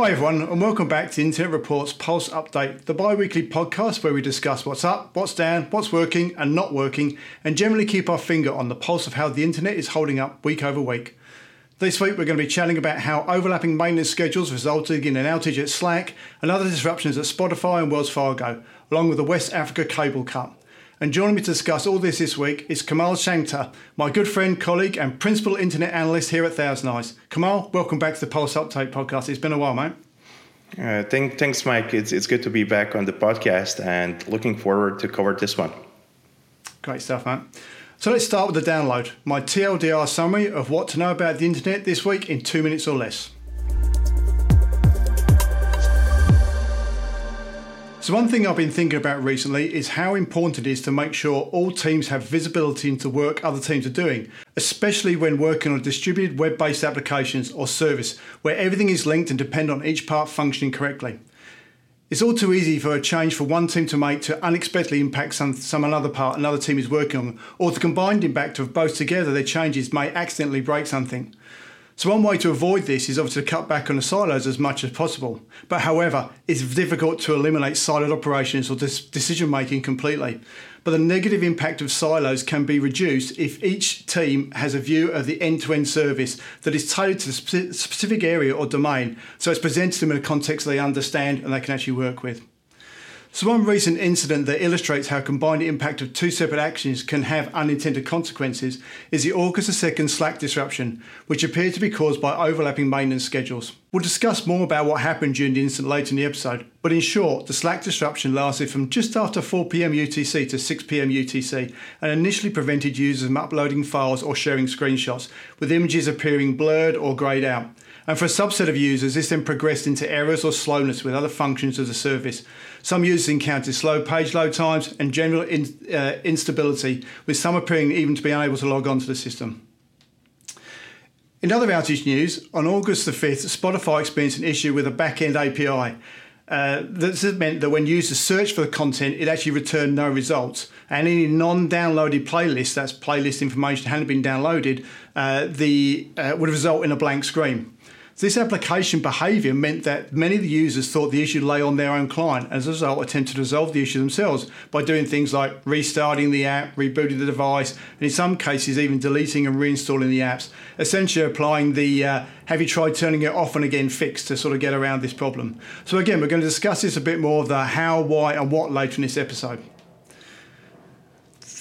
Hi, everyone, and welcome back to Internet Report's Pulse Update, the bi weekly podcast where we discuss what's up, what's down, what's working and not working, and generally keep our finger on the pulse of how the internet is holding up week over week. This week, we're going to be chatting about how overlapping maintenance schedules resulted in an outage at Slack and other disruptions at Spotify and Wells Fargo, along with the West Africa cable cut. And joining me to discuss all this this week is Kamal Shankar, my good friend, colleague, and principal internet analyst here at ThousandEyes. Kamal, welcome back to the Pulse Update podcast. It's been a while, mate. Uh, thank, thanks, Mike. It's, it's good to be back on the podcast and looking forward to cover this one. Great stuff, mate. So let's start with the download. My TLDR summary of what to know about the internet this week in two minutes or less. So, one thing I've been thinking about recently is how important it is to make sure all teams have visibility into work other teams are doing, especially when working on distributed web based applications or service where everything is linked and depend on each part functioning correctly. It's all too easy for a change for one team to make to unexpectedly impact some, some another part another team is working on, or the combined impact of both together their changes may accidentally break something. So one way to avoid this is obviously to cut back on the silos as much as possible. But however, it's difficult to eliminate siloed operations or decision making completely. But the negative impact of silos can be reduced if each team has a view of the end-to-end service that is tailored to the specific area or domain, so it's presented to them in a context they understand and they can actually work with. So, one recent incident that illustrates how combined impact of two separate actions can have unintended consequences is the August 2nd Slack disruption, which appeared to be caused by overlapping maintenance schedules. We'll discuss more about what happened during the incident later in the episode, but in short, the Slack disruption lasted from just after 4pm UTC to 6pm UTC and initially prevented users from uploading files or sharing screenshots, with images appearing blurred or greyed out. And for a subset of users, this then progressed into errors or slowness with other functions of the service. Some users encountered slow page load times and general in, uh, instability, with some appearing even to be unable to log on to the system. In other outage news, on August the 5th, Spotify experienced an issue with a back-end API. Uh, this meant that when users searched for the content, it actually returned no results. And any non-downloaded playlist, that's playlist information hadn't been downloaded, uh, the uh, would result in a blank screen. This application behavior meant that many of the users thought the issue lay on their own client. As a result, attempted to resolve the issue themselves by doing things like restarting the app, rebooting the device, and in some cases, even deleting and reinstalling the apps, essentially applying the uh, have you tried turning it off and again fix to sort of get around this problem. So, again, we're going to discuss this a bit more of the how, why, and what later in this episode.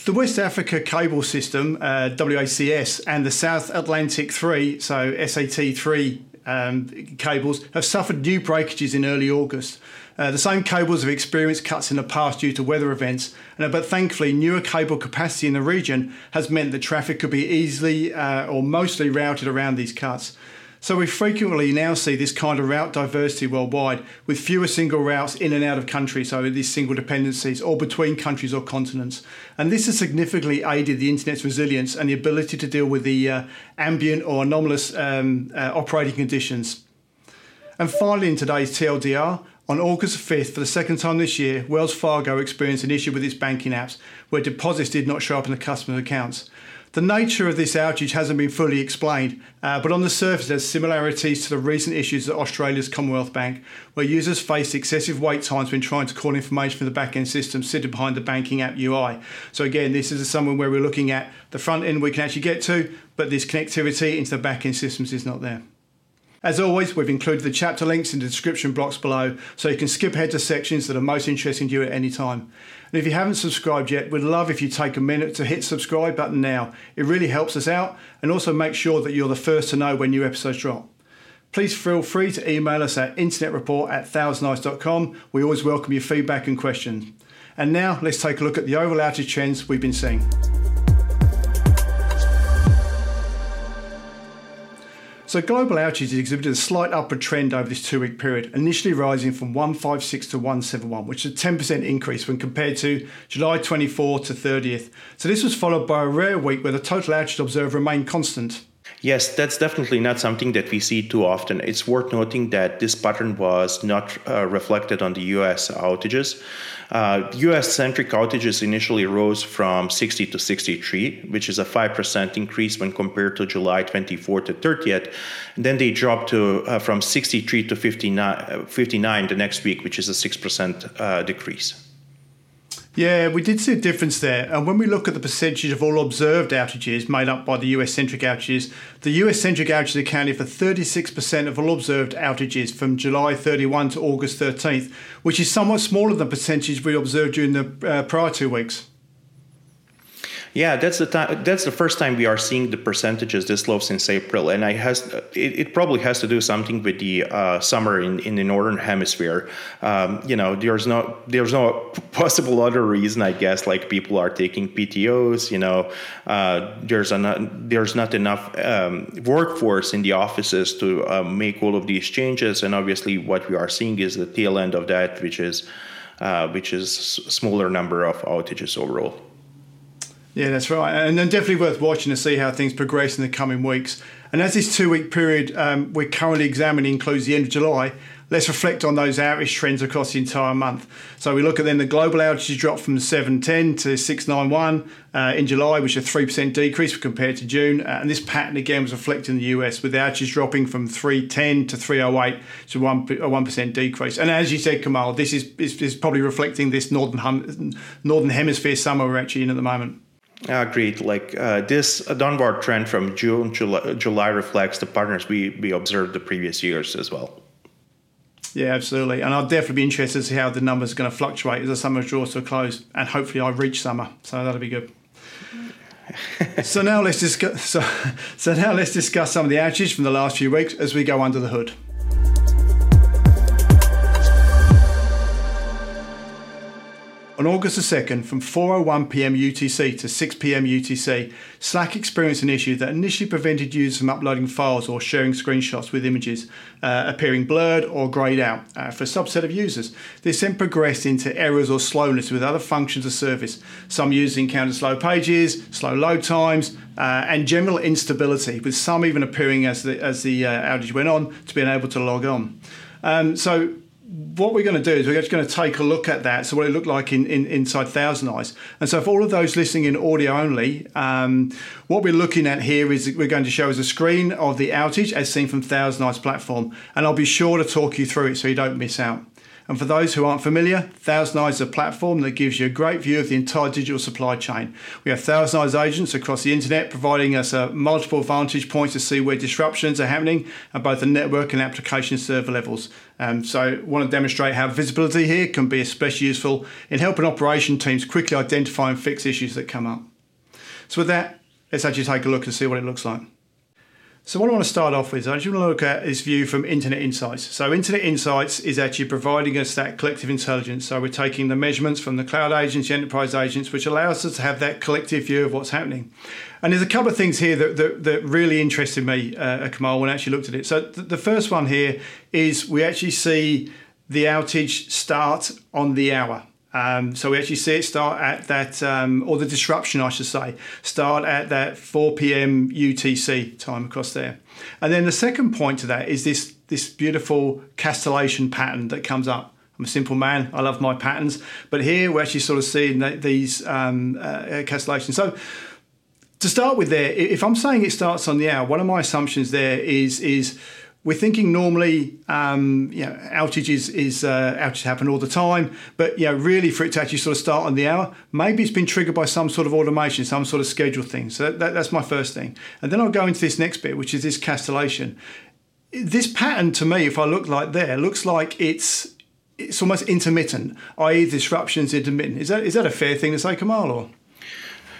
The West Africa cable system, uh, WACS, and the South Atlantic 3, so SAT 3 um, cables have suffered new breakages in early August. Uh, the same cables have experienced cuts in the past due to weather events, uh, but thankfully, newer cable capacity in the region has meant that traffic could be easily uh, or mostly routed around these cuts. So we frequently now see this kind of route diversity worldwide with fewer single routes in and out of countries, so these single dependencies or between countries or continents. And this has significantly aided the internet's resilience and the ability to deal with the uh, ambient or anomalous um, uh, operating conditions. And finally, in today's TLDR, on August 5th, for the second time this year, Wells Fargo experienced an issue with its banking apps where deposits did not show up in the customer accounts. The nature of this outage hasn't been fully explained, uh, but on the surface, there's similarities to the recent issues at Australia's Commonwealth Bank, where users faced excessive wait times when trying to call information from the back end system sitting behind the banking app UI. So, again, this is somewhere where we're looking at the front end we can actually get to, but this connectivity into the back end systems is not there. As always, we've included the chapter links in the description box below so you can skip ahead to sections that are most interesting to you at any time. And if you haven't subscribed yet, we'd love if you take a minute to hit subscribe button now. It really helps us out and also make sure that you're the first to know when new episodes drop. Please feel free to email us at internetreport at thousandeyes.com. We always welcome your feedback and questions. And now let's take a look at the overall outage trends we've been seeing. So global outages exhibited a slight upward trend over this two-week period, initially rising from 156 to 171, which is a 10% increase when compared to July 24 to 30th. So this was followed by a rare week where the total outage observed remained constant. Yes, that's definitely not something that we see too often. It's worth noting that this pattern was not uh, reflected on the US outages. Uh, US centric outages initially rose from 60 to 63, which is a 5% increase when compared to July 24 to 30th. And then they dropped to uh, from 63 to 59, 59 the next week, which is a 6% uh, decrease. Yeah, we did see a difference there. And when we look at the percentage of all observed outages made up by the US centric outages, the US centric outages accounted for 36% of all observed outages from July 31 to August 13th, which is somewhat smaller than the percentage we observed during the uh, prior two weeks. Yeah, that's the time. That's the first time we are seeing the percentages this low since April, and I has it, it probably has to do something with the uh, summer in, in the northern hemisphere. Um, you know, there's no there's no possible other reason, I guess. Like people are taking PTOS. You know, uh, there's a there's not enough um, workforce in the offices to uh, make all of these changes, and obviously what we are seeing is the tail end of that, which is uh, which is smaller number of outages overall. Yeah, that's right. And then definitely worth watching to see how things progress in the coming weeks. And as this two week period um, we're currently examining includes the end of July, let's reflect on those outage trends across the entire month. So we look at then the global outages dropped from 710 to 691 uh, in July, which is a 3% decrease compared to June. Uh, and this pattern again was reflected in the US with the outages dropping from 310 to 308, so one, a 1% decrease. And as you said, Kamal, this is, is, is probably reflecting this northern, hum, northern hemisphere summer we're actually in at the moment. I agreed. Like uh, this downward trend from June, July, July reflects the patterns we, we observed the previous years as well. Yeah, absolutely. And I'll definitely be interested to see how the numbers are going to fluctuate as the summer draws to a close. And hopefully I reach summer. So that'll be good. so now let's discuss so, so now let's discuss some of the outages from the last few weeks as we go under the hood. On August the 2nd, from 4.01pm UTC to 6pm UTC, Slack experienced an issue that initially prevented users from uploading files or sharing screenshots with images uh, appearing blurred or greyed out uh, for a subset of users. This then progressed into errors or slowness with other functions of service. Some users encountered slow pages, slow load times, uh, and general instability, with some even appearing as the, as the uh, outage went on to being able to log on. Um, so what we're going to do is we're just going to take a look at that. So what it looked like in, in inside ThousandEyes. And so for all of those listening in audio only, um, what we're looking at here is we're going to show us a screen of the outage as seen from ThousandEyes platform. And I'll be sure to talk you through it so you don't miss out. And for those who aren't familiar, ThousandEyes is a platform that gives you a great view of the entire digital supply chain. We have ThousandEyes agents across the internet providing us uh, multiple vantage points to see where disruptions are happening at both the network and application server levels. Um, so, I want to demonstrate how visibility here can be especially useful in helping operation teams quickly identify and fix issues that come up. So, with that, let's actually take a look and see what it looks like. So what I want to start off with is I just want to look at this view from Internet Insights. So Internet Insights is actually providing us that collective intelligence. So we're taking the measurements from the cloud agents, the enterprise agents, which allows us to have that collective view of what's happening. And there's a couple of things here that, that, that really interested me, uh, Kamal, when I actually looked at it. So th- the first one here is we actually see the outage start on the hour. Um, so we actually see it start at that, um, or the disruption, I should say, start at that 4 p.m. UTC time across there. And then the second point to that is this this beautiful castellation pattern that comes up. I'm a simple man. I love my patterns, but here we're actually sort of seeing these um, uh, castellations. So to start with, there, if I'm saying it starts on the hour, one of my assumptions there is is we're thinking normally, um, you know, outages is uh, outages happen all the time, but you know, really for it to actually sort of start on the hour, maybe it's been triggered by some sort of automation, some sort of schedule thing. So that, that's my first thing, and then I'll go into this next bit, which is this castellation. This pattern to me, if I look like there, looks like it's it's almost intermittent, i.e., disruptions intermittent. Is that is that a fair thing to say, Kamal? Or?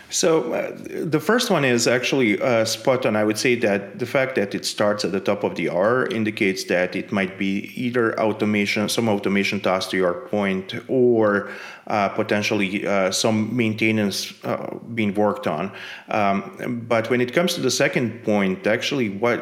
So uh, the first one is actually uh, spot on. I would say that the fact that it starts at the top of the R indicates that it might be either automation, some automation task to your point, or uh, potentially uh, some maintenance uh, being worked on. Um, but when it comes to the second point, actually, what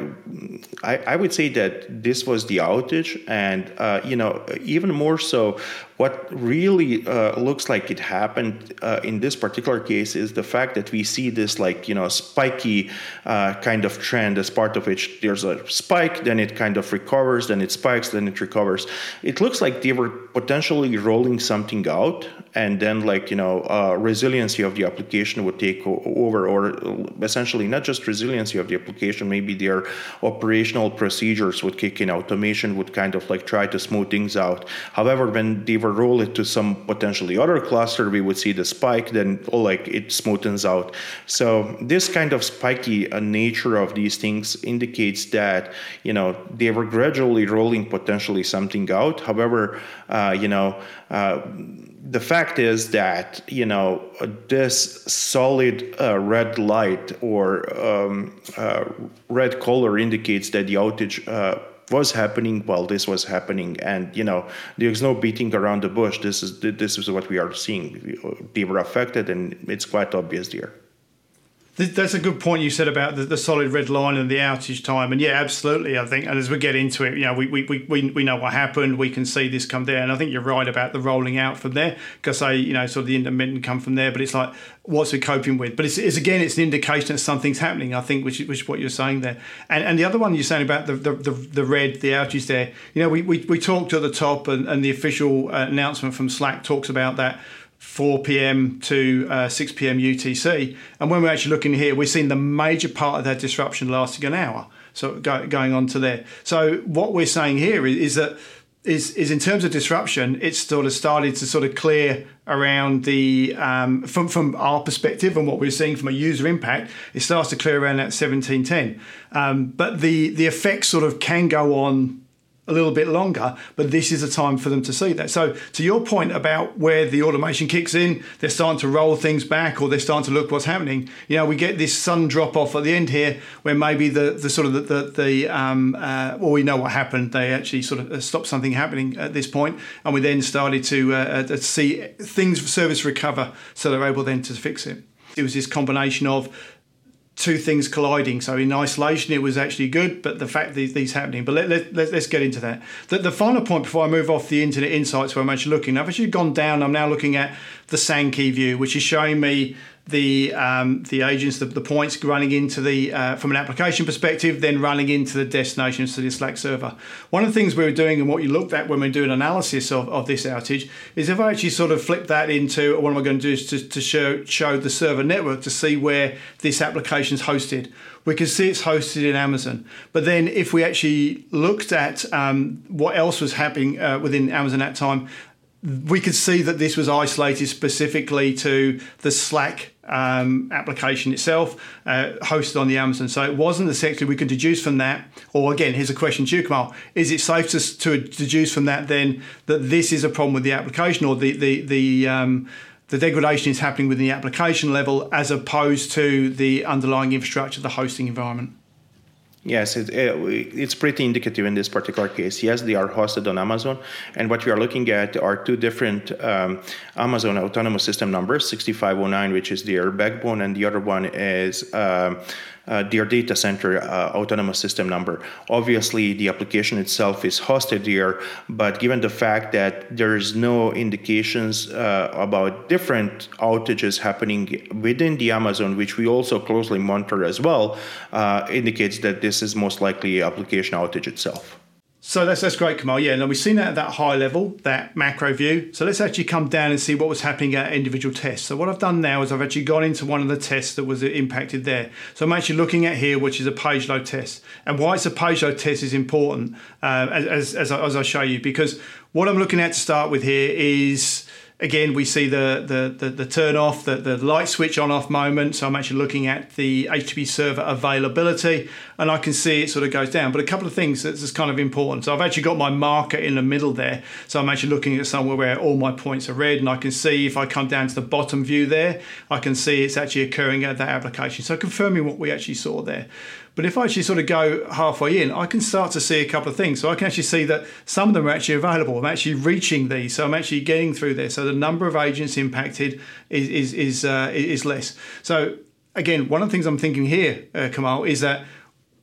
I, I would say that this was the outage, and uh, you know, even more so, what really uh, looks like it happened uh, in this particular case is the fact that we see this like you know spiky uh, kind of trend as part of which there's a spike, then it kind of recovers, then it spikes, then it recovers. It looks like they were potentially rolling something out, and then like you know uh, resiliency of the application would take over, or essentially not just resiliency of the application, maybe their operational procedures would kick in, automation would kind of like try to smooth things out. However, when they were roll it to some potentially other cluster, we would see the spike, then oh, like it smoothens out. So this kind of spiky uh, nature of these things indicates that you know they were gradually rolling potentially something out. However, uh, you know. Uh, the fact is that you know this solid uh, red light or um, uh, red color indicates that the outage uh, was happening while this was happening. And you know there's no beating around the bush. This is this is what we are seeing. They were affected and it's quite obvious there that's a good point you said about the, the, solid red line and the outage time. And yeah, absolutely. I think, and as we get into it, you know, we, we, we, we know what happened. We can see this come there. And I think you're right about the rolling out from there because say, you know, sort of the intermittent come from there. But it's like, what's it coping with? But it's, it's again, it's an indication that something's happening, I think, which, which is what you're saying there. And, and the other one you're saying about the, the, the, the red, the outage there, you know, we, we, we talked at the top and, and the official uh, announcement from Slack talks about that 4 p.m. to uh, 6 p.m. UTC. And when we're actually looking here, we're seeing the major part of that disruption lasting an hour. So go, going on to there. So what we're saying here is, is that is, is in terms of disruption, it's sort of started to sort of clear around the um, from from our perspective and what we're seeing from a user impact. It starts to clear around that 1710, um, but the the effects sort of can go on a little bit longer, but this is a time for them to see that. So, to your point about where the automation kicks in, they're starting to roll things back or they're starting to look what's happening. You know, we get this sudden drop off at the end here where maybe the, the sort of the, the, the um, uh, well, we know what happened. They actually sort of uh, stopped something happening at this point, and we then started to, uh, uh, to see things service recover so they're able then to fix it. It was this combination of two things colliding. So in isolation, it was actually good, but the fact these these happening. But let, let, let, us get into that. The, the final point before I move off the Internet Insights, where I'm actually looking, I've actually gone down. I'm now looking at the Sankey view, which is showing me the um, the agents, the, the points running into the uh, from an application perspective, then running into the destination, to the Slack server. One of the things we were doing and what you looked at when we are doing analysis of, of this outage is if I actually sort of flip that into what am I going to do is to, to show show the server network to see where this application is hosted. We can see it's hosted in Amazon. But then if we actually looked at um, what else was happening uh, within Amazon at time, we could see that this was isolated specifically to the Slack um, application itself, uh, hosted on the Amazon. So it wasn't the sector we could deduce from that. Or again, here's a question to you, Kamal: Is it safe to, to deduce from that then that this is a problem with the application, or the the the um, the degradation is happening within the application level as opposed to the underlying infrastructure, the hosting environment? Yes, it, it's pretty indicative in this particular case. Yes, they are hosted on Amazon, and what we are looking at are two different um, Amazon Autonomous System numbers: 6509, which is their backbone, and the other one is. Um, uh, their data center uh, autonomous system number. Obviously, the application itself is hosted here, but given the fact that there is no indications uh, about different outages happening within the Amazon, which we also closely monitor as well, uh, indicates that this is most likely application outage itself. So that's that's great, Kamal. Yeah, and we've seen that at that high level, that macro view. So let's actually come down and see what was happening at individual tests. So what I've done now is I've actually gone into one of the tests that was impacted there. So I'm actually looking at here, which is a page load test. And why it's a page load test is important, uh, as, as, as I show you, because what I'm looking at to start with here is again, we see the, the, the, the, turn off, the, the light switch on off moment. So I'm actually looking at the HTTP server availability and I can see it sort of goes down. But a couple of things that's kind of important. So I've actually got my marker in the middle there. So I'm actually looking at somewhere where all my points are red and I can see if I come down to the bottom view there, I can see it's actually occurring at that application. So confirming what we actually saw there. But if I actually sort of go halfway in, I can start to see a couple of things. So I can actually see that some of them are actually available. I'm actually reaching these, so I'm actually getting through there. So the number of agents impacted is is is, uh, is less. So again, one of the things I'm thinking here, uh, Kamal, is that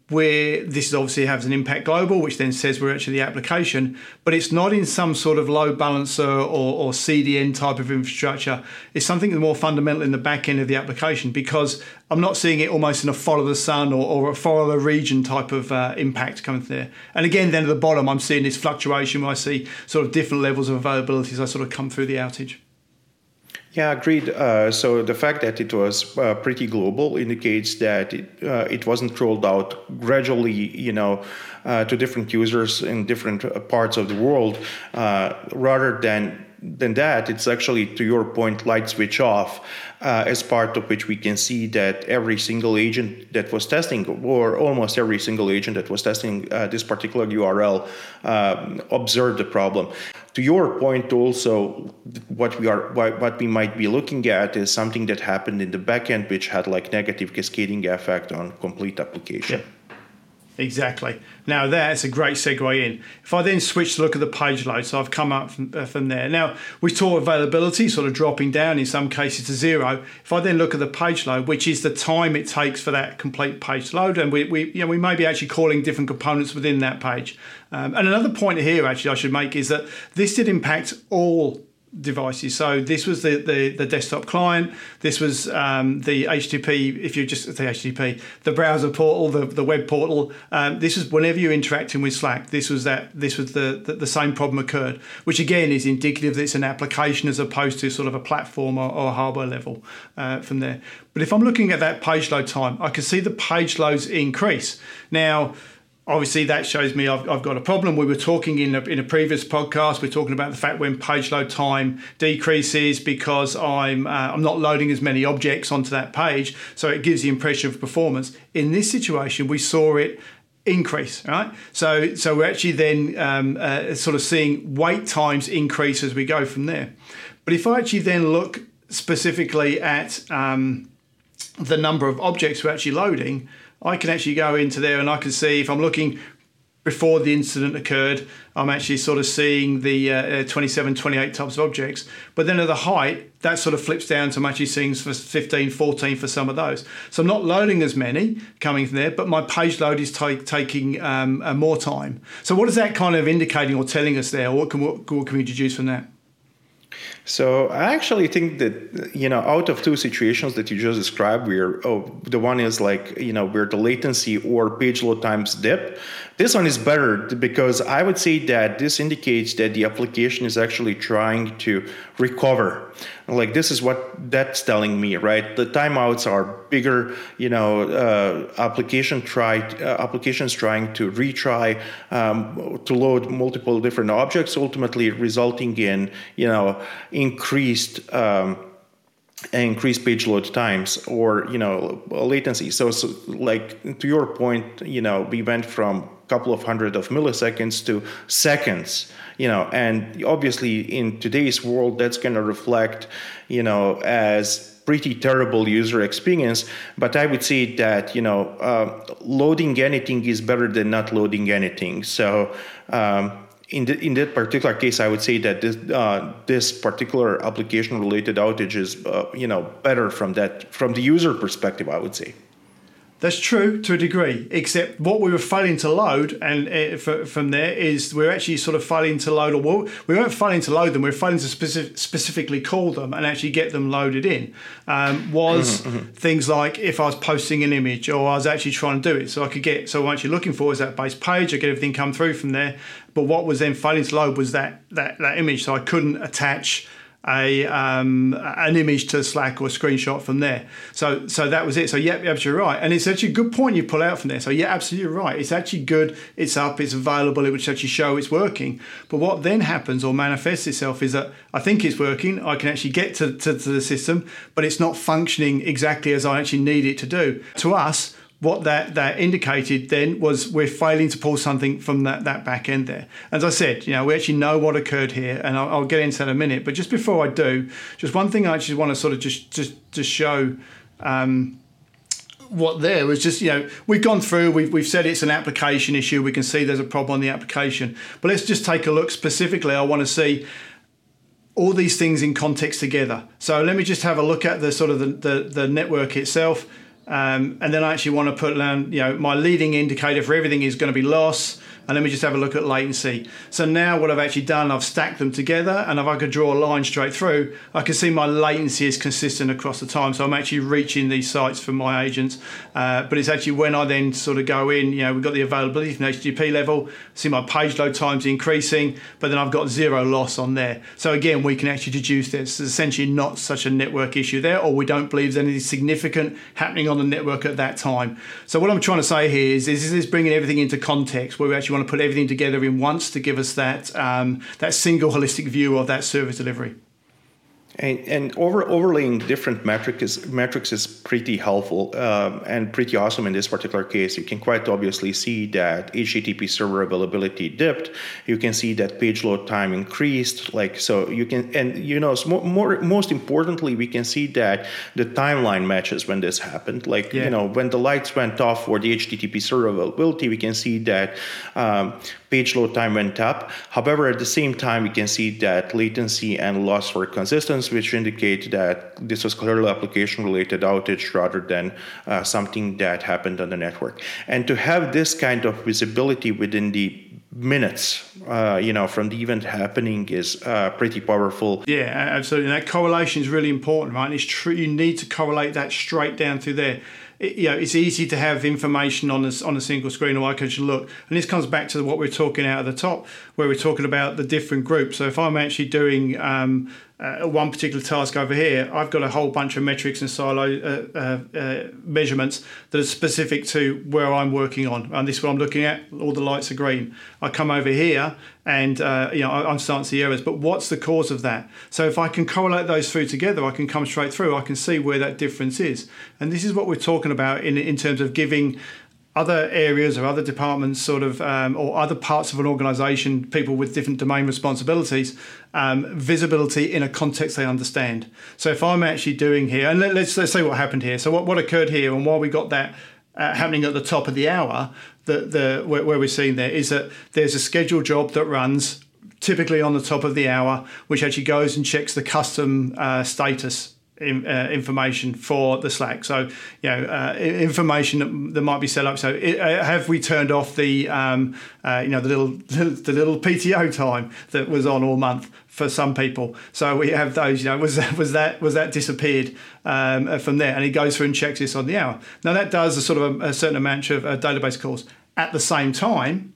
where this obviously has an impact global, which then says we're actually the application, but it's not in some sort of load balancer or, or CDN type of infrastructure. It's something more fundamental in the back end of the application because I'm not seeing it almost in a follow the sun or, or a follow the region type of uh, impact coming there. And again, then at the bottom, I'm seeing this fluctuation where I see sort of different levels of availability as I sort of come through the outage. Yeah, agreed. Uh, so the fact that it was uh, pretty global indicates that it, uh, it wasn't rolled out gradually, you know, uh, to different users in different uh, parts of the world, uh, rather than than that, it's actually, to your point, light switch off, uh, as part of which we can see that every single agent that was testing, or almost every single agent that was testing uh, this particular URL, uh, observed the problem. To your point, also, what we are, what we might be looking at is something that happened in the backend, which had like negative cascading effect on complete application. Yeah. Exactly. Now that's a great segue in. If I then switch to look at the page load, so I've come up from, uh, from there. Now we saw availability sort of dropping down in some cases to zero. If I then look at the page load, which is the time it takes for that complete page load, and we, we you know we may be actually calling different components within that page. Um, and another point here actually I should make is that this did impact all devices. So this was the, the, the desktop client. This was um, the HTTP, if you just the HTTP, the browser portal, the, the web portal. Um, this is whenever you're interacting with Slack. This was that. This was the, the, the same problem occurred, which again is indicative that it's an application as opposed to sort of a platform or, or hardware level uh, from there. But if I'm looking at that page load time, I can see the page loads increase now obviously that shows me I've, I've got a problem. We were talking in a, in a previous podcast. We're talking about the fact when page load time decreases because I'm uh, I'm not loading as many objects onto that page, so it gives the impression of performance. In this situation, we saw it increase right so so we're actually then um, uh, sort of seeing wait times increase as we go from there but if i actually then look specifically at um, the number of objects we're actually loading I can actually go into there and I can see if I'm looking before the incident occurred, I'm actually sort of seeing the uh, uh 27, 28 types of objects. But then at the height, that sort of flips down to I'm actually seeing 15, 14 for some of those. So I'm not loading as many coming from there, but my page load is t- taking um, uh, more time. So what is that kind of indicating or telling us there? What can, what, what can we deduce from that? So I actually think that you know, out of two situations that you just described, where oh, the one is like you know where the latency or page load times dip, this one is better because I would say that this indicates that the application is actually trying to recover. Like this is what that's telling me, right? The timeouts are bigger. You know, uh, application tried uh, applications trying to retry um, to load multiple different objects, ultimately resulting in you know increased. Um, increased page load times or you know latency so, so like to your point you know we went from couple of hundred of milliseconds to seconds you know and obviously in today's world that's going to reflect you know as pretty terrible user experience but i would say that you know uh, loading anything is better than not loading anything so um, in, the, in that particular case, I would say that this, uh, this particular application-related outage is, uh, you know, better from that from the user perspective. I would say. That's true to a degree, except what we were failing to load, and uh, from there is we're actually sort of failing to load, or we weren't failing to load them, we are failing to specific, specifically call them and actually get them loaded in. Um, was mm-hmm, mm-hmm. things like if I was posting an image or I was actually trying to do it, so I could get, so I'm actually looking for is that base page, I get everything come through from there. But what was then failing to load was that that that image, so I couldn't attach a um, an image to Slack or a screenshot from there. So so that was it. So yeah, you're absolutely right. And it's actually a good point you pull out from there. So yeah, absolutely right. It's actually good. It's up. It's available. It would actually show it's working. But what then happens or manifests itself is that I think it's working. I can actually get to, to, to the system, but it's not functioning exactly as I actually need it to do. To us, what that, that indicated then was we're failing to pull something from that, that back end there. As I said, you know, we actually know what occurred here, and I'll, I'll get into that in a minute. But just before I do, just one thing I actually want to sort of just just just show. Um, what there was just you know we've gone through we've, we've said it's an application issue we can see there's a problem on the application but let's just take a look specifically i want to see all these things in context together so let me just have a look at the sort of the, the, the network itself Um, and then I actually want to put down, you know, my leading indicator for everything is going to be loss and let me just have a look at latency. So now what I've actually done, I've stacked them together and if I could draw a line straight through, I can see my latency is consistent across the time. So I'm actually reaching these sites for my agents. Uh, but it's actually when I then sort of go in, you know, we've got the availability from HTTP level, see my page load times increasing, but then I've got zero loss on there. So again, we can actually deduce this. It's essentially not such a network issue there, or we don't believe there's anything significant happening on the network at that time. So what I'm trying to say here is, is this is bringing everything into context where we actually want to put everything together in once to give us that um, that single holistic view of that service delivery. And, and over, overlaying different metrics is, metrics is pretty helpful um, and pretty awesome in this particular case. You can quite obviously see that HTTP server availability dipped. You can see that page load time increased. Like so, you can and you know more, more most importantly, we can see that the timeline matches when this happened. Like yeah. you know when the lights went off for the HTTP server availability, we can see that um, page load time went up. However, at the same time, we can see that latency and loss were consistent, which indicate that this was clearly application related outage rather than uh, something that happened on the network. And to have this kind of visibility within the minutes, uh, you know, from the event happening is uh, pretty powerful. Yeah, absolutely. And that correlation is really important, right? And it's true. You need to correlate that straight down through there you know, it's easy to have information on a, on a single screen or I can just look. And this comes back to what we're talking out at the top, where we're talking about the different groups. So if I'm actually doing um, uh, one particular task over here, I've got a whole bunch of metrics and silo uh, uh, uh, measurements that are specific to where I'm working on. And this is what I'm looking at. All the lights are green. I come over here and uh, you know I'm starting to see errors. But what's the cause of that? So if I can correlate those through together, I can come straight through. I can see where that difference is. And this is what we're talking about in in terms of giving other areas or other departments, sort of, um, or other parts of an organization, people with different domain responsibilities, um, visibility in a context they understand. So if I'm actually doing here, and let, us let's say what happened here. So what, what occurred here, and why we got that uh, happening at the top of the hour, the, the where, where we're seeing there is that there's a scheduled job that runs typically on the top of the hour, which actually goes and checks the custom uh, status in, uh, information for the Slack. So, you know, uh, information that, that, might be set up. So, it, uh, have we turned off the, um, uh, you know, the little the little PTO time that was on all month for some people? So we have those. You know, was that was that was that disappeared um, uh, from there? And he goes through and checks this on the hour. Now that does a sort of a, a certain amount of uh, database calls. At the same time,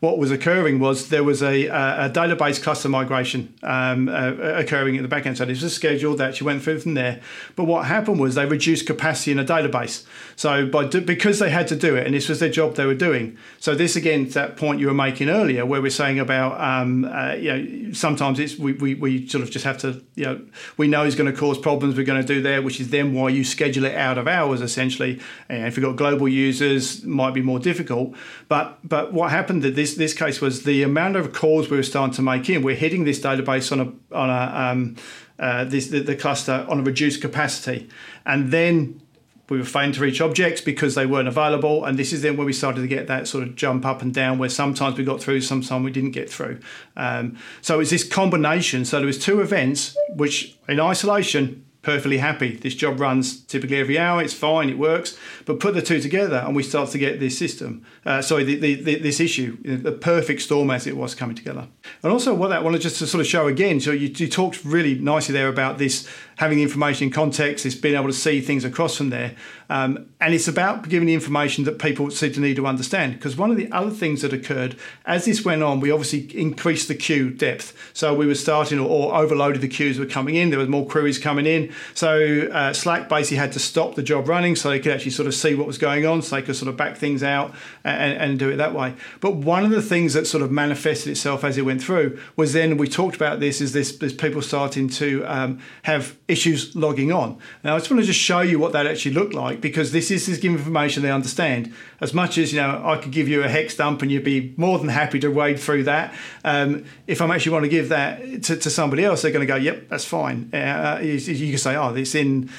what was occurring was there was a, a database cluster migration um, uh, occurring in the backend. So this was scheduled that you went through from there. But what happened was they reduced capacity in a database. So by do, because they had to do it, and this was their job they were doing. So this again, that point you were making earlier, where we're saying about um, uh, you know sometimes it's we, we, we sort of just have to you know we know it's going to cause problems. We're going to do there, which is then why you schedule it out of hours essentially. And if you've got global users, might be more difficult. But but what happened that this this case was the amount of calls we were starting to make in. We're hitting this database on a on a um, uh, this the, the cluster on a reduced capacity, and then we were failing to reach objects because they weren't available. And this is then where we started to get that sort of jump up and down where sometimes we got through, sometimes we didn't get through. Um, so it's this combination. So there was two events which in isolation perfectly happy. This job runs typically every hour. It's fine. It works. But put the two together, and we start to get this system. Uh, sorry, the, the, the, this issue, the perfect storm as it was coming together. And also, what I wanted just to sort of show again. So you, you talked really nicely there about this having the information in context, this being able to see things across from there. Um, and it's about giving the information that people seem to need to understand. Because one of the other things that occurred as this went on, we obviously increased the queue depth. So we were starting or, or overloaded the queues were coming in. There was more queries coming in. So uh, Slack basically had to stop the job running so they could actually sort of see what was going on. So they could sort of back things out and, and do it that way. But one of the things that sort of manifested itself as it went through was then we talked about this is this, people starting to um, have issues logging on. Now, I just want to just show you what that actually looked like because this is, this giving information they understand. As much as, you know, I could give you a hex dump and you'd be more than happy to wade through that. Um, if I'm actually want to give that to, to somebody else, they're going to go, yep, that's fine. Uh, you, you can say, oh, it's in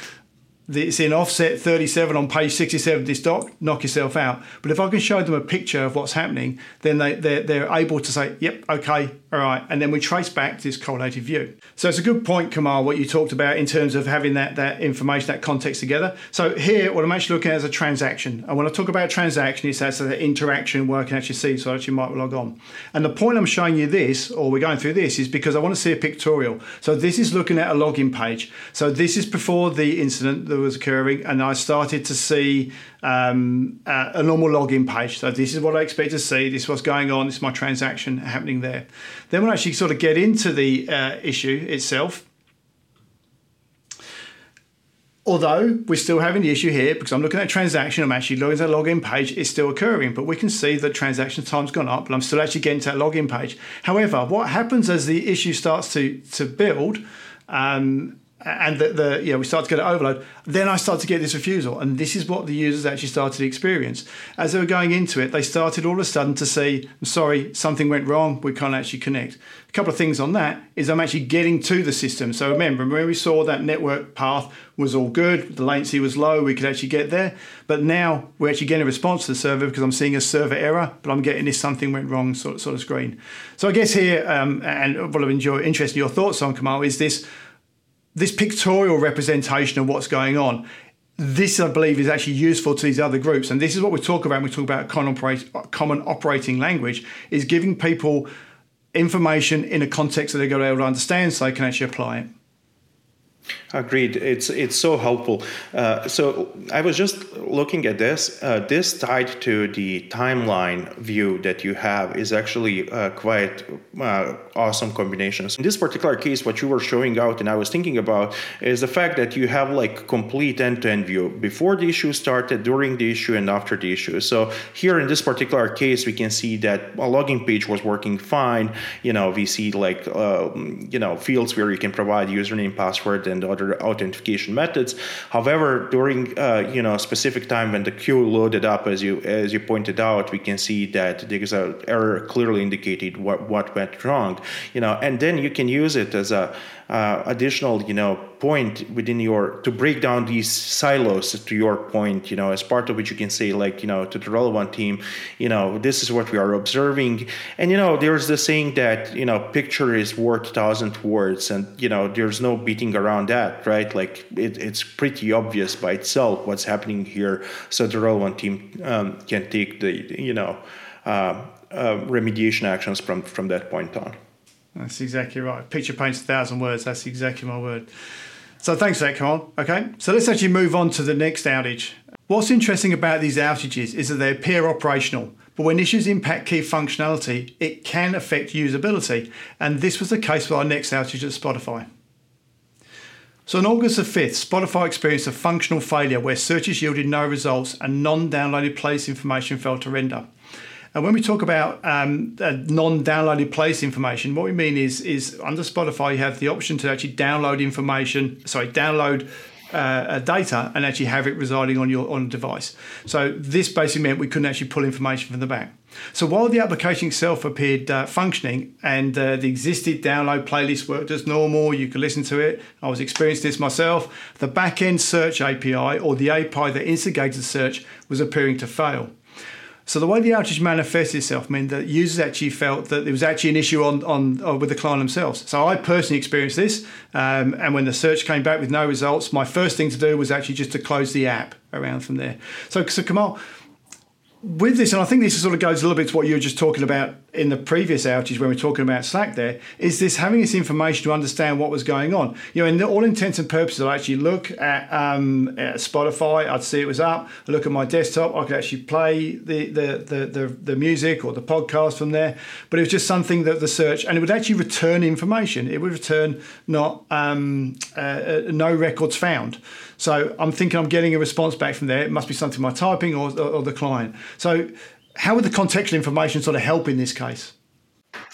it's in offset 37 on page 67 of this doc, knock yourself out. But if I can show them a picture of what's happening, then they, they're, they're able to say, yep, okay, all right, and then we trace back to this correlated view. So it's a good point, Kamal, what you talked about in terms of having that, that information, that context together. So here, what I'm actually looking at is a transaction. And when I talk about transaction, it's that's the interaction where I can actually see, so I actually might log on. And the point I'm showing you this, or we're going through this, is because I want to see a pictorial. So this is looking at a login page. So this is before the incident that was occurring, and I started to see um, uh, a normal login page. So this is what I expect to see. This is what's going on. This is my transaction happening there. Then we'll actually sort of get into the uh, issue itself. Although we're still having the issue here because I'm looking at a transaction, I'm actually logging to the login page, it's still occurring, but we can see that transaction time's gone up, but I'm still actually getting to that login page. However, what happens as the issue starts to, to build, um, and the, the you know we start to get an overload. Then i start to get this refusal and this is what the users actually started to experience. As they were going into it they started all of a sudden to say i'm sorry something went wrong. We can't actually connect. A couple of things on that is i'm actually getting to the system. So remember when we saw that network path was all good the latency was low we could actually get there. But now we're actually getting a response to the server because i'm seeing a server error but i'm getting this something went wrong sort of, sort of screen. So i guess here um, and what i've enjoyed interested in your thoughts on kamal is this this pictorial representation of what's going on this, I believe, is actually useful to these other groups. And this is what we talk about when we talk about common, operate, common operating language, is giving people information in a context that they're going to be able to understand so they can actually apply it. Agreed. It's it's so helpful. Uh, so I was just looking at this. Uh, this tied to the timeline view that you have is actually uh, quite uh, awesome combinations. In this particular case, what you were showing out, and I was thinking about, is the fact that you have like complete end-to-end view before the issue started, during the issue, and after the issue. So here in this particular case, we can see that a login page was working fine. You know, we see like uh, you know fields where you can provide username, password, and other other authentication methods. However, during uh, you know specific time when the queue loaded up, as you as you pointed out, we can see that there's an error clearly indicated what what went wrong. You know, and then you can use it as a uh, additional you know point within your to break down these silos to your point you know as part of which you can say like you know to the relevant team you know this is what we are observing. And you know there's the saying that you know picture is worth a thousand words and you know there's no beating around that right? Like it, it's pretty obvious by itself what's happening here so the relevant team um, can take the you know uh, uh, remediation actions from from that point on that's exactly right. Picture paints a thousand words. That's exactly my word. So thanks for that, Carl. Okay, so let's actually move on to the next outage. What's interesting about these outages is that they appear operational, but when issues impact key functionality, it can affect usability. And this was the case with our next outage at Spotify. So on August the 5th, Spotify experienced a functional failure where searches yielded no results and non-downloaded playlist information failed to render. And when we talk about um, non-downloaded place information, what we mean is is under Spotify you have the option to actually download information. Sorry, download uh, data and actually have it residing on your on a device. So this basically meant we couldn't actually pull information from the back. So while the application itself appeared uh, functioning and uh, the existing download playlist worked as normal, you could listen to it. I was experiencing this myself. The back-end search API or the API that instigated search was appearing to fail. So the way the outage manifests itself meant that users actually felt that there was actually an issue on, on uh, with the client themselves. So I personally experienced this, um, and when the search came back with no results, my first thing to do was actually just to close the app around from there. So, so Kamal, with this, and I think this sort of goes a little bit to what you were just talking about in the previous outage when we are talking about Slack there, is this having this information to understand what was going on. You know, in all intents and purposes, I actually look at, um, at Spotify, I'd see it was up, I look at my desktop, I could actually play the, the, the, the, the music or the podcast from there, but it was just something that the search, and it would actually return information. It would return not um, uh, uh no records found. So I'm thinking I'm getting a response back from there. It must be something my typing or, or, or the client. So how would the contextual information sort of help in this case?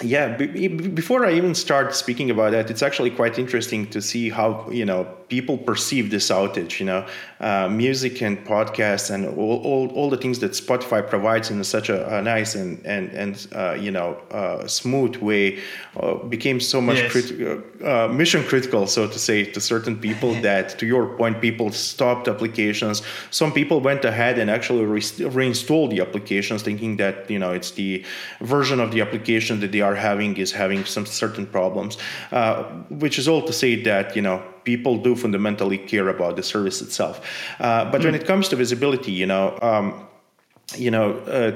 Yeah, b- before I even start speaking about that, it's actually quite interesting to see how you know people perceive this outage. You know, uh, music and podcasts and all, all, all the things that Spotify provides in such a, a nice and and and uh, you know uh, smooth way uh, became so much yes. crit- uh, mission critical, so to say, to certain people that, to your point, people stopped applications. Some people went ahead and actually re- reinstalled the applications, thinking that you know it's the version of the application that they are having is having some certain problems, uh, which is all to say that you know people do fundamentally care about the service itself. Uh, but mm. when hmm. it comes to visibility, you know, um, you know uh,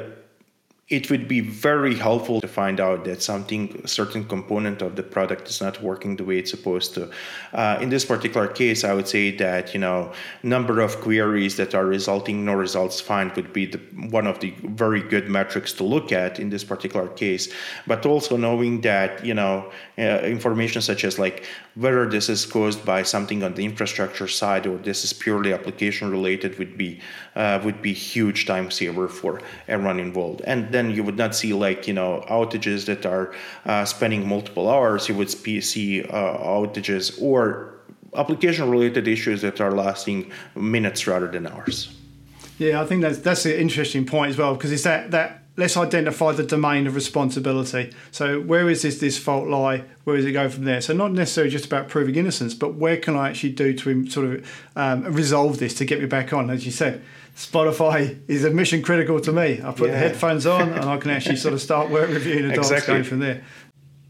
it would be very helpful to find out that something, a certain component of the product is not working the way it's supposed to. Uh, in this particular case, I would say that you know number of queries that are resulting no results find would be the, one of the very good metrics to look at in this particular case. But also knowing that you know uh, information such as like whether this is caused by something on the infrastructure side or this is purely application related would be uh, would be huge time saver for everyone involved. And then you would not see like you know outages that are uh, spending multiple hours. You would see uh, outages or application related issues that are lasting minutes rather than hours. Yeah, I think that's that's an interesting point as well because it's that that let's identify the domain of responsibility. So where is this this fault lie? Where does it go from there? So not necessarily just about proving innocence, but where can I actually do to sort of um, resolve this to get me back on? As you said, Spotify is a mission critical to me. I put yeah. the headphones on and I can actually sort of start work reviewing the dogs exactly. going from there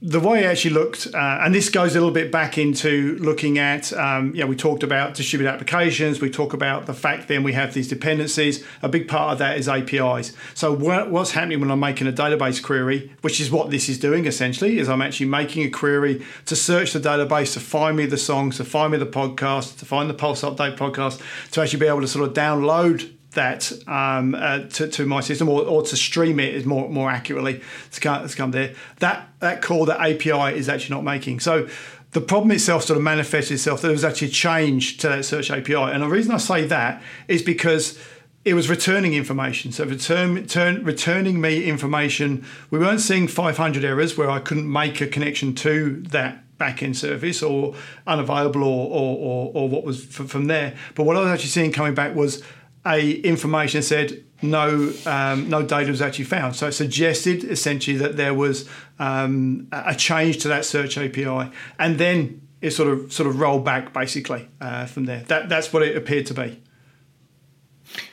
the way I actually looked, uh, and this goes a little bit back into looking at, um, we talked about distributed applications. We talk about the fact then we have these dependencies. A big part of that is APIs. So what, what's happening when I'm making a database query, which is what this is doing essentially, is I'm actually making a query to search the database to find me the songs, to find me the podcast, to find the Pulse Update podcast, to actually be able to sort of download that um, uh, to, to my system or, or to stream it is more more accurately to come, to come there. That that call, that API is actually not making. So the problem itself sort of manifested itself that there was actually a change to that search API. And the reason I say that is because it was returning information. So return, return, returning me information. We weren't seeing 500 errors where I couldn't make a connection to that backend service or unavailable or, or, or, or what was from there. But what I was actually seeing coming back was a information said no um, no data was actually found. So it suggested essentially that there was um, a change to that search API, and then it sort of sort of rolled back basically uh, from there. That that's what it appeared to be.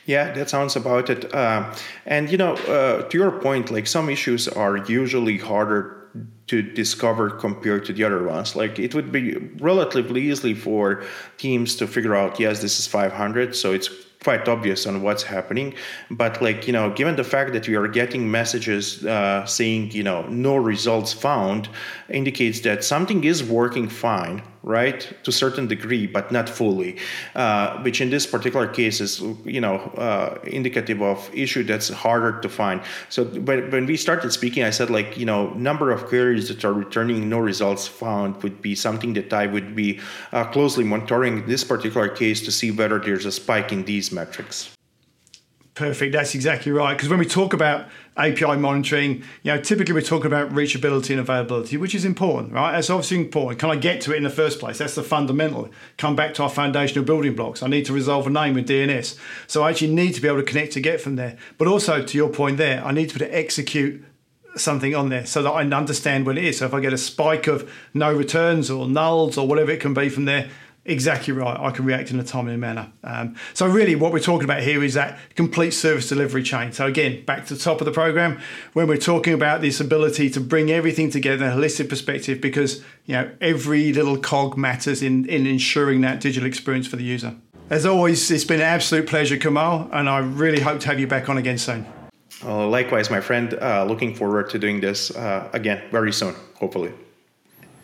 Yeah, that sounds about it. Uh, and you know, uh, to your point, like some issues are usually harder to discover compared to the other ones. Like it would be relatively easily for teams to figure out, yes, this is 500, so it's quite obvious on what's happening. But like you know given the fact that we are getting messages uh, saying you know no results found indicates that something is working fine right to a certain degree but not fully uh, which in this particular case is you know uh, indicative of issue that's harder to find. So when, when we started speaking i said like you know number of queries that are returning no results found would be something that i would be uh, closely monitoring this particular case to see whether there's a spike in these metrics Perfect. That's exactly right. Because when we talk about API monitoring, you know, typically we're talking about reachability and availability, which is important, right? That's obviously important. Can I get to it in the first place? That's the fundamental. Come back to our foundational building blocks. I need to resolve a name with DNS. So I actually need to be able to connect to get from there. But also to your point there, I need to be able to execute something on there so that I understand what it is. So if I get a spike of no returns or nulls or whatever it can be from there, Exactly right. I can react in a timely manner. Um, so, really, what we're talking about here is that complete service delivery chain. So, again, back to the top of the program, when we're talking about this ability to bring everything together in a holistic perspective, because you know every little cog matters in, in ensuring that digital experience for the user. As always, it's been an absolute pleasure, Kamal, and I really hope to have you back on again soon. Uh, likewise, my friend. Uh, looking forward to doing this uh, again very soon, hopefully.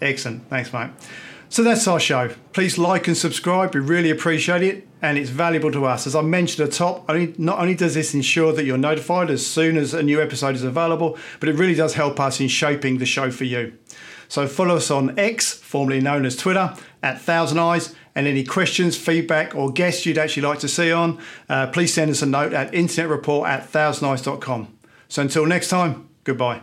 Excellent. Thanks, mate. So that's our show. Please like and subscribe. We really appreciate it and it's valuable to us. As I mentioned at the top, not only does this ensure that you're notified as soon as a new episode is available, but it really does help us in shaping the show for you. So follow us on X, formerly known as Twitter, at ThousandEyes, and any questions, feedback, or guests you'd actually like to see on, uh, please send us a note at internetreport at thousandeyes.com. So until next time, goodbye.